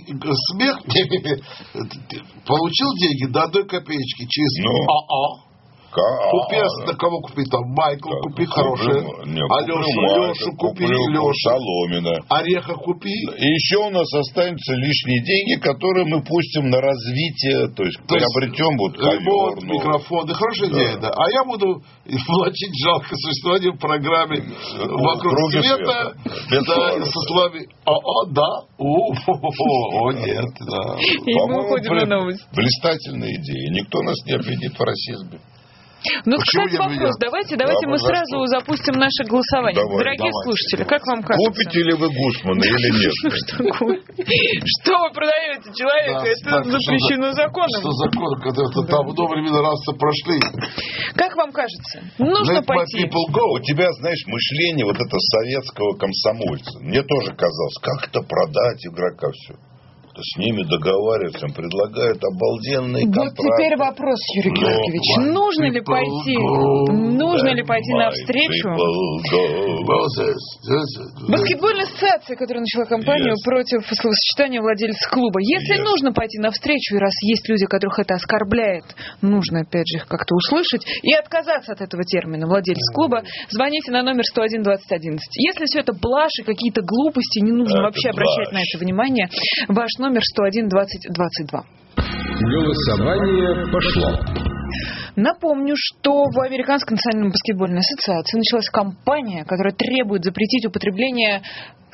смех получил деньги до одной копеечки через Ну. АА. Ка- Купи, а, кого купить там? Майкл так, купи хорошее. не, Алешу, куплю Лешу купи, куплю Лешу. Соломина. Ореха купи. И еще у нас останутся лишние деньги, которые мы пустим на развитие, то есть То приобретем вот Ремонт, ковер новый. микрофоны, хорошая Да. идея, да. А я буду влачить жалко существование в программе «Вокруг круге света». света. Да, со словами «О, о, да, о, о, о, нет, да». И мы уходим на новость. Блистательная идея. Никто нас не обвинит в расизме. Ну, Почему кстати, вопрос. меня? Давайте, давайте Да, мы за сразу запустим наше голосование. Давай, Дорогие давайте. слушатели, как вам кажется? Купите ли вы Гусмана или нет? Что? Что вы продаете человека? Это что запрещено за- законом. Что закон, когда это там времена раз прошли. Как вам кажется? Нужно пойти. У тебя, знаешь, мышление вот это советского комсомольца. Мне тоже казалось, как это продать игрока все. С ними договариваются, предлагают обалденные Вот контракты. теперь вопрос, Юрий Ну, Георгиевич. Нужно ли пойти? Нужно ли пойти навстречу? Баскетбольная ассоциация, которая начала кампанию Yes. против словосочетания владельца клуба. Если Yes. нужно пойти навстречу, и раз есть люди, которых это оскорбляет, нужно, опять же, их как-то услышать и отказаться от этого термина «владелец клуба», звоните на номер 101-2011. Если все это блажь и какие-то глупости, не нужно Это вообще обращать на блажь. это внимание, ваш номер 101-2022. Голосование пошло. Напомню, что в Американской национальной баскетбольной ассоциации началась кампания, которая требует запретить употребление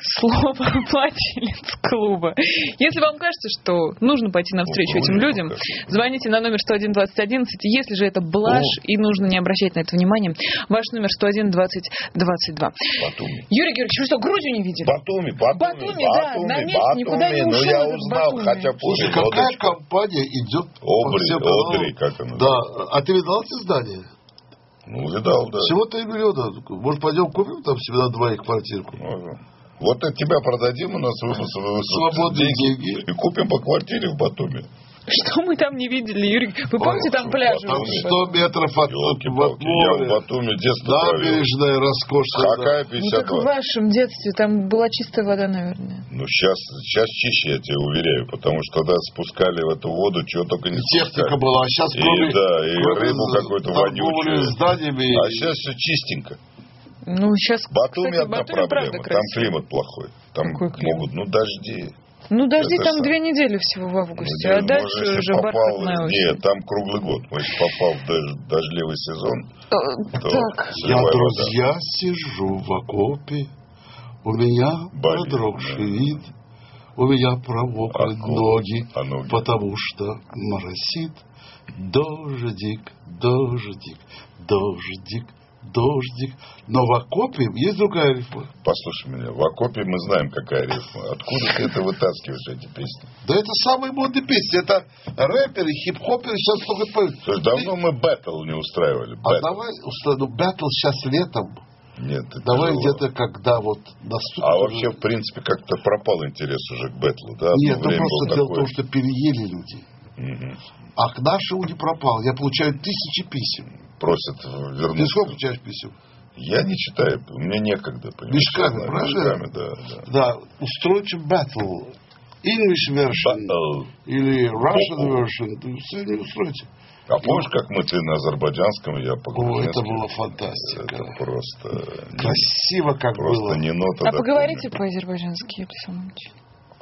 слова «владелец клуба». Если вам кажется, что нужно пойти навстречу Ну, этим ну, людям, звоните на номер 101-2011. Если же это блажь и нужно не обращать на это внимание, ваш номер 101-2022. Батуми. Юрий Георгиевич, вы что, Грузию не видели? Батуми, Батуми, Батуми, да, на месте, никуда не Ну, ушел я этот узнал, Батуми. хотя Слушай, позже. какая Лодочка. компания идет по Обри, всем каналам? Одри, как она Да, а ты видал эти здания? Ну, видал, да. Всего 3 миллиона. Может, пойдем купим там себе на двоих квартирку? Можно. Вот от тебя продадим, у нас выпуск Свободные деньги. И купим по квартире в Батуми. Что мы там не видели, Юрий? Вы помните там пляжи? Там Батуми. 100 метров от, Ёлки-палки, я в. Батуми детство. Набережная роскошная. Какая Ну так в 52? вашем детстве там была чистая вода, наверное. Ну, сейчас, сейчас чище, я тебе уверяю, потому что тогда спускали в эту воду, чего только не Техника спускали. была, а сейчас И кроме, да, и рыбу какую-то вонючую. зданиями. А сейчас все чистенько. Ну, сейчас, Батуми кстати, одна Батуми правда проблема. Там красиво. климат плохой. Там Какой климат? могут, ну, дожди. Ну, дожди Это там сам. две недели всего в августе, Ну, а дальше если уже попал- бархатная осень. Нет, там круглый год. Ну, Если попал в дож- дождливый сезон, Э, то Так, Я, вода. друзья, сижу в окопе, у меня Болит, продрогший да. вид, у меня промокли А ноги, а ноги? потому что моросит дождик, дождик, дождик, дождик. Но в окопе есть другая рифма. Послушай меня, в окопе мы знаем, какая рифма. Откуда ты это вытаскиваешь, эти песни? Да это самые модные песни. Это рэперы, хип-хоперы сейчас только поют. Слушай, давно мы бэтл не устраивали. А давай установим бэтл сейчас летом. Нет, это Давай где-то, когда вот наступит... А уже- вообще, в принципе, как-то пропал интерес уже к Бэтлу, да? Нет, Одно ну время просто дело в том, что переели люди. Мгм. А к нашему не пропал. Я получаю тысячи писем. Просят Ты вернуться. сколько получаешь писем? Я не читаю, мне некогда. понимаешь, Мешками, правильно? Да, да. Да, устройте battle. English version Battle. или Russian version. Ты все не устройте. А помнишь, как мы ты на азербайджанском, я по О, это была фантастика. Это просто... Красиво как Просто было. не нота. А поговорите по-азербайджански, Юлия Самович.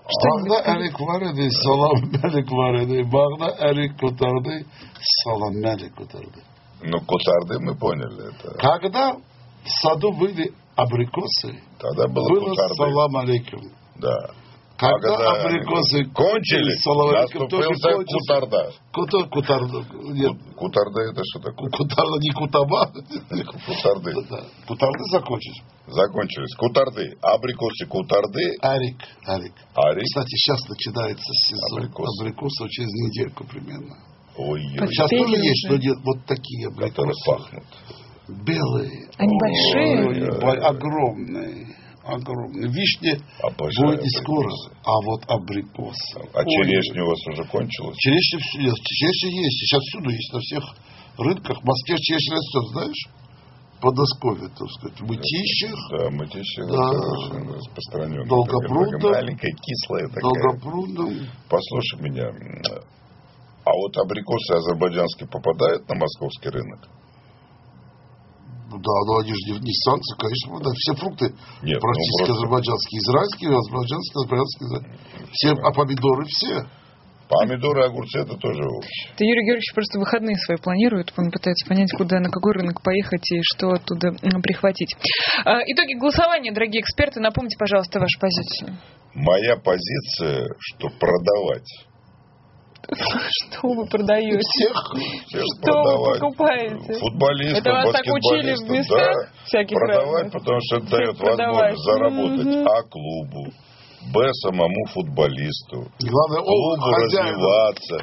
Bağda erik var idi, salam melik var idi. Bağda erik kurtardı, salam melik kurtardı. Ну, кутарды мы поняли. Это... Когда в саду были абрикосы, Тогда было, было кутарды. салам алейкум. Да. Когда а когда абрикосы кончились, салам алейкум, тоже наступил кончился. кутарда. Кута, кутарда. Нет, Кутарда это что такое? кутарда не кутаба. Кутарды. Кутарды закончились. Закончились. Кутарды. Абрикосы кутарды. Арик, арик. Арик. Кстати, сейчас начинается сезон Абрикос. абрикосов через недельку примерно. Ой-ой. Сейчас тоже есть, нет, вот такие Которые абрикосы. пахнут. Белые. Они Ой, большие. ой, Огромные. Огромные. Вишни Обожаю будет не скоро, а вот абрикосы. А Ой, черешня у вас уже кончилась? Черешня, черешня есть. Сейчас всюду есть, на всех рынках. В Москве черешня растет, знаешь? По Доскове, так сказать. Мытищах, Да, мытищи Да. это очень распространенно. Долгопрудном. Такая Маленькая, кислая такая. Долгопрудном. Послушай меня. А вот абрикосы азербайджанские попадают на московский рынок? Да, но они же не, не санкции, конечно, да, все фрукты Нет, ну, практически просто- азербайджанские, израильские, азербайджанские, азербайджанские, израильские. все, а помидоры все. Помидоры, огурцы это тоже овощи. Это Юрий Георгиевич просто выходные свои планирует. Он пытается понять, куда, на какой рынок поехать и что оттуда прихватить. А, Итоги голосования, дорогие эксперты. Напомните, пожалуйста, вашу позицию. Моя позиция, что продавать. Что вы продаете? Всех. Всех Что вы покупаете? Футболистов, Это вас так учили в местах да. всяких Продавать, разных? потому что это Всех дает продавать. возможность заработать Мгм. А клубу, Б самому футболисту, Главное, он клубу хозяин. развиваться.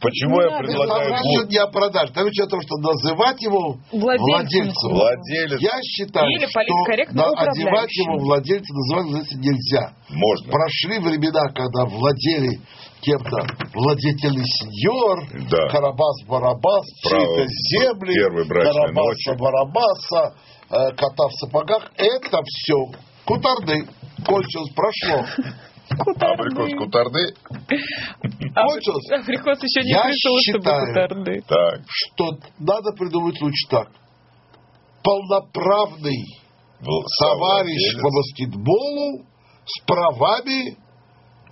Почему Не я надо, предлагаю Там клуб? речь не о продаже, там речь о том, что называть его Владельцем. Владелец Я считаю, Или что на- одевать его владельцем называть владельцем нельзя. можно. Прошли времена, когда владели кем-то владетельный сеньор, Да. Карабас-Барабас, чьи-то земли. Карабаса-Барабаса, э, кота в сапогах. Это все кутарды. Кончилось, прошло. Абрикос кутарды. Кончилось. Абрикос еще не Я пришел, чтобы считаю, кутарды. Так, Что надо придумать лучше так. Полноправный был товарищ по баскетболу с правами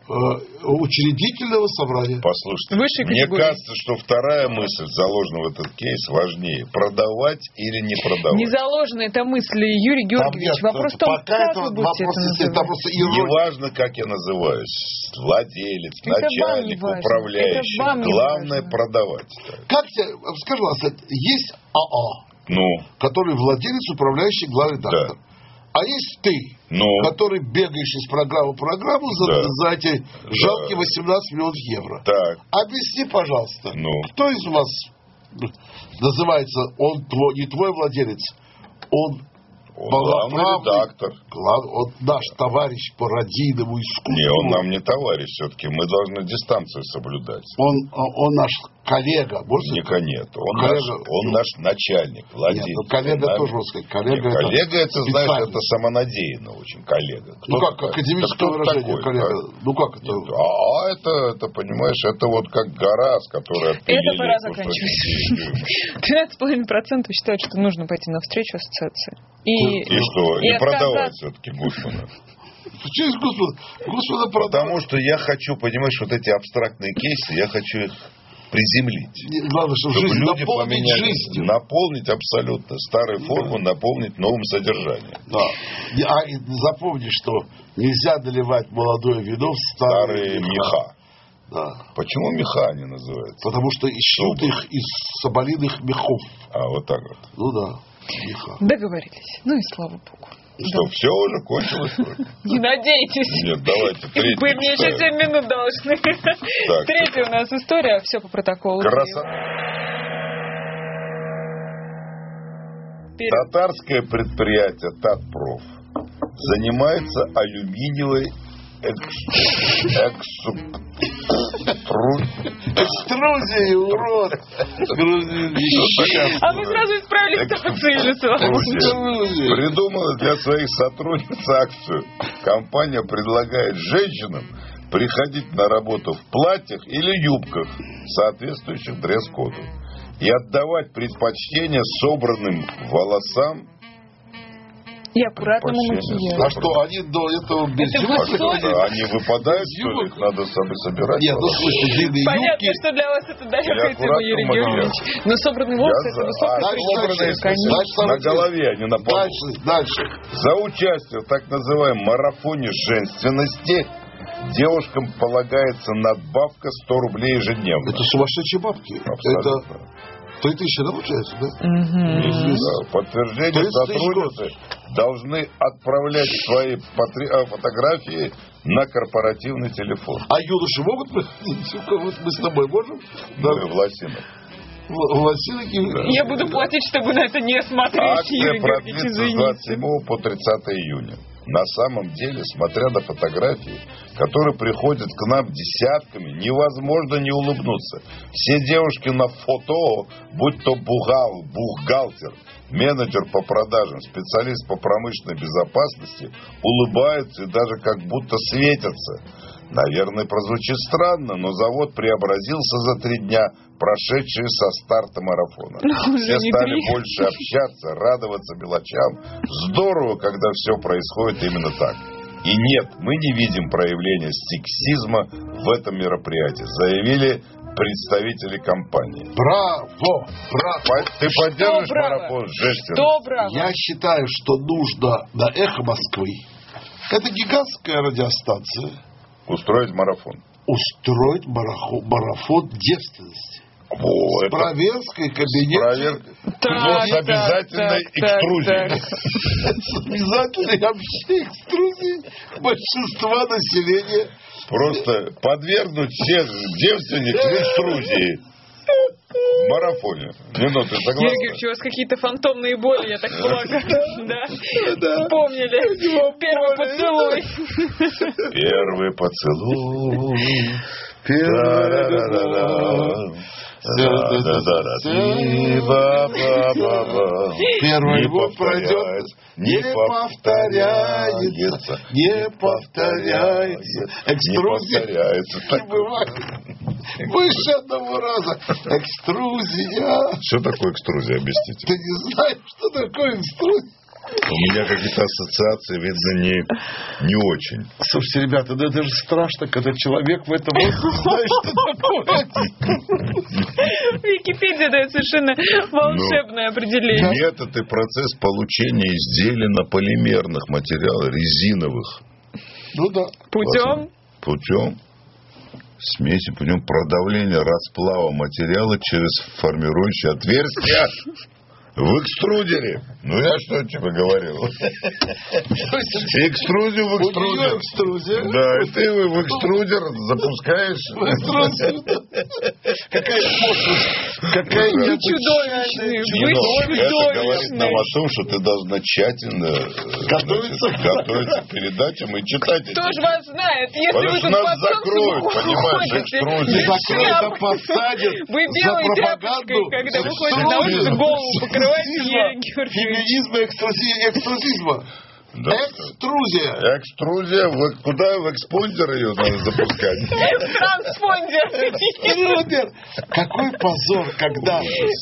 учредительного собрания. Послушайте, Высшей мне категории. кажется, что вторая мысль заложена в этот кейс важнее. Продавать или не продавать. Не заложена эта мысль, Юрий Там Георгиевич. нет, Вопрос в том, пока как это вы будете вопрос, это называть. просто. Неважно, как я называюсь. Владелец, Это не начальник, управляющий. Это вам не Главное важно. продавать. Как тебе, скажи, есть АА, Ну, который владелец, управляющий, главный редактор. А есть ты, ну, который бегаешь из программы в программу за, Да. за эти жалкие 18 миллионов евро. так, Объясни, пожалуйста, Ну. кто из вас называется, он твой, не твой владелец, он полноправный, редактор. глав- он наш товарищ по родийному искусству. Не, он нам не товарищ все-таки. Мы должны дистанцию соблюдать. Он, он наш коллега, можно Ника нет. Он, Коллега- наш, он наш начальник, владелец. Нет, ну, коллега Он тоже, можно сказать, коллега Нет, это коллега это, знаешь, это самонадеянно очень, коллега. Ну Кто как, такой? академическое Да выражение, такой, коллега. да? Ну как это? Нет, а это, это, понимаешь, это вот как гора, с которой отпилили Это пора заканчивать. земли. 13,5% считают, что нужно пойти навстречу ассоциации. И, И что, и не продавать все-таки Гусмана. Через Господа, Господа продал. Потому что я хочу, понимаешь, вот эти абстрактные кейсы, я хочу их приземлить. Главное, чтобы, Чтобы жизнь люди наполнить поменяли, жизнью. наполнить абсолютно старую форму, наполнить новым содержанием. Да. И- А и запомни, что нельзя наливать молодое вино в старые, Старые меха. Да. Почему меха они называются? Потому что ищут их из соболиных мехов. А, вот так вот. Ну да, меха. Договорились. Ну и слава богу. Что, все уже кончилось? Не надейтесь. Нет, давайте третий. Вы мне еще читаем. 7 минут должны. Третья у нас история. Все по протоколу. Красота. Татарское предприятие Татпроф занимается алюминиевой. Экструзия, урод! А вы сразу исправили ситуацию. Придумала для своих сотрудниц акцию. Компания предлагает женщинам приходить на работу в платьях или юбках, соответствующих дресс-коду, и отдавать предпочтение собранным волосам и аккуратному макияжу. А что, они до этого без юбок? Они выпадают, что ли? Их надо собирать? Нет, ну слушай, длинные Понятно, что для вас это далекая тема, Юрий Георгиевич. Но собранные волосы, это высокая конечно. На голове, а не на полу. Дальше, дальше. За участие в так называемом марафоне женственности девушкам полагается надбавка 100 рублей ежедневно. Это сумасшедшие бабки. Абсолютно. Это Три тысячи, да, получается, да? Угу. да подтверждение сотрудницы должны отправлять свои а, фотографии на корпоративный телефон. А юноши могут Вот мы с тобой можем? Да. Мы в Лосинах. Да. Я буду платить, чтобы на это не смотреть. Акция продлится с 27 по 30 июня. На самом деле, смотря на фотографии, которые приходят к нам десятками, невозможно не улыбнуться. Все девушки на фото, будь то бухгал, бухгалтер, менеджер по продажам, специалист по промышленной безопасности, улыбаются и даже как будто светятся. Наверное, прозвучит странно, но завод преобразился за три дня, прошедшие со старта марафона. Ну, все стали три. больше общаться, радоваться мелочам. Здорово, когда все происходит именно так. И нет, мы не видим проявления сексизма в этом мероприятии, заявили представители компании. Браво! Браво! Ты поддерживаешь марафон женщин? Что браво? Я считаю, что нужно на «Эхо Москвы». Это гигантская радиостанция Устроить марафон. Устроить марафон, марафон девственности. О, с проверкой кабинета. Провер... Так, с обязательной так, экструзией. С обязательной вообще экструзией большинства населения. Просто подвергнуть всех девственниц экструзии марафоне. Минуты, согласны? Юрий у вас какие-то фантомные боли, я так полагаю. Да. Вспомнили. Первый поцелуй. Первый поцелуй. Первый Первый год пройдет, не повторяется, не повторяется. Экструзия не бывает. Выше одного раза. Экструзия. Что такое экструзия, объясните? Ты не знаешь, что такое экструзия? У меня какие-то ассоциации, видно, не, не очень. Слушайте, ребята, да это же страшно, когда человек в этом знает, что такое. Википедия дает совершенно волшебное определение. Метод и процесс получения изделий на полимерных материалах, резиновых. Ну да. Путем? Путем смеси путем продавления расплава материала через формирующее отверстие в экструдере. Ну, я что тебе говорил? Экструзию в экструдер. Да, и ты в экструдер запускаешь. В экструдер. Какая пошлость. Какая вы чудовищная. Вы Это говорит нам о том, что ты должна тщательно э, готовиться, готовиться к передачам и читать Кто же вас знает, если Потому вы тут нас закроют, понимаешь, экструзию. Закроют, а посадят Вы белой тряпочкой, когда выходите на улицу, голову покрываете Феминизма, экструзизма. Да. Экструзия. Экструзия. Вот куда в экспондер ее надо запускать? Транспондер. Какой позор, когда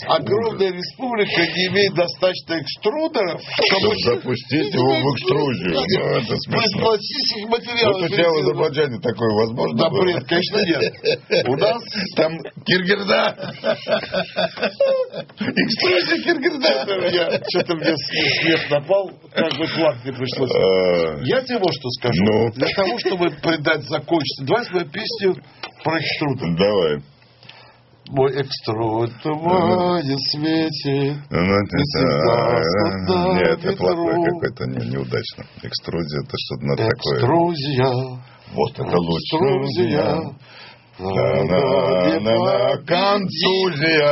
огромная республика не имеет достаточно экструдеров, чтобы запустить его в экструзию. Ну, это смешно. пластических материалов. Вот у тебя в Азербайджане такое возможно Да, бред, конечно, нет. У нас там Киргизда. Экструзия Киргизда. Что-то мне смех напал, как бы плакать пришлось. Э, Я тебе вот что скажу. Ну? Для того, чтобы придать закончиться, давай свою песню про экструд. Давай. Мой экструд тумане свете. Нет, это плохое какое-то, неудачно. Экструзия это что-то надо такое. Экструзия. Вот это лучше. Экструзия. На-на-на-на, контузия.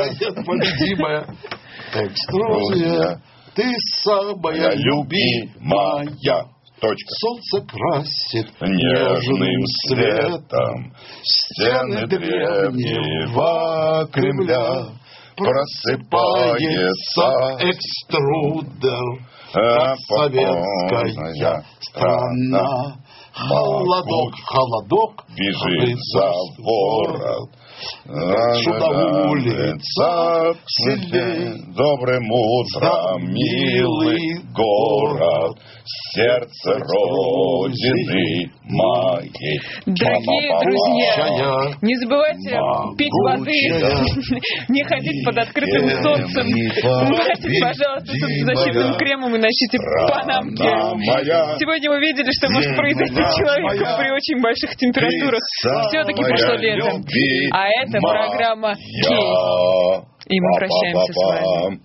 Экструзия. Ты самая любимая. Точка. Солнце красит Нежным светом стены древнего Кремля просыпается экструдер, а советская страна. Холодок, холодок, бежит за ворот. Сюда улица Сильнее добрым утром, милый город, сердце Родины моей. Дорогие друзья, не забывайте пить воды, не ходить под открытым солнцем, мажьтесь, пожалуйста, солнцезащитным кремом и носите панамки. Сегодня вы видели, что может произойти с человеком при очень больших температурах. Все-таки прошло лето. А это программа Кей. И мы прощаемся с вами.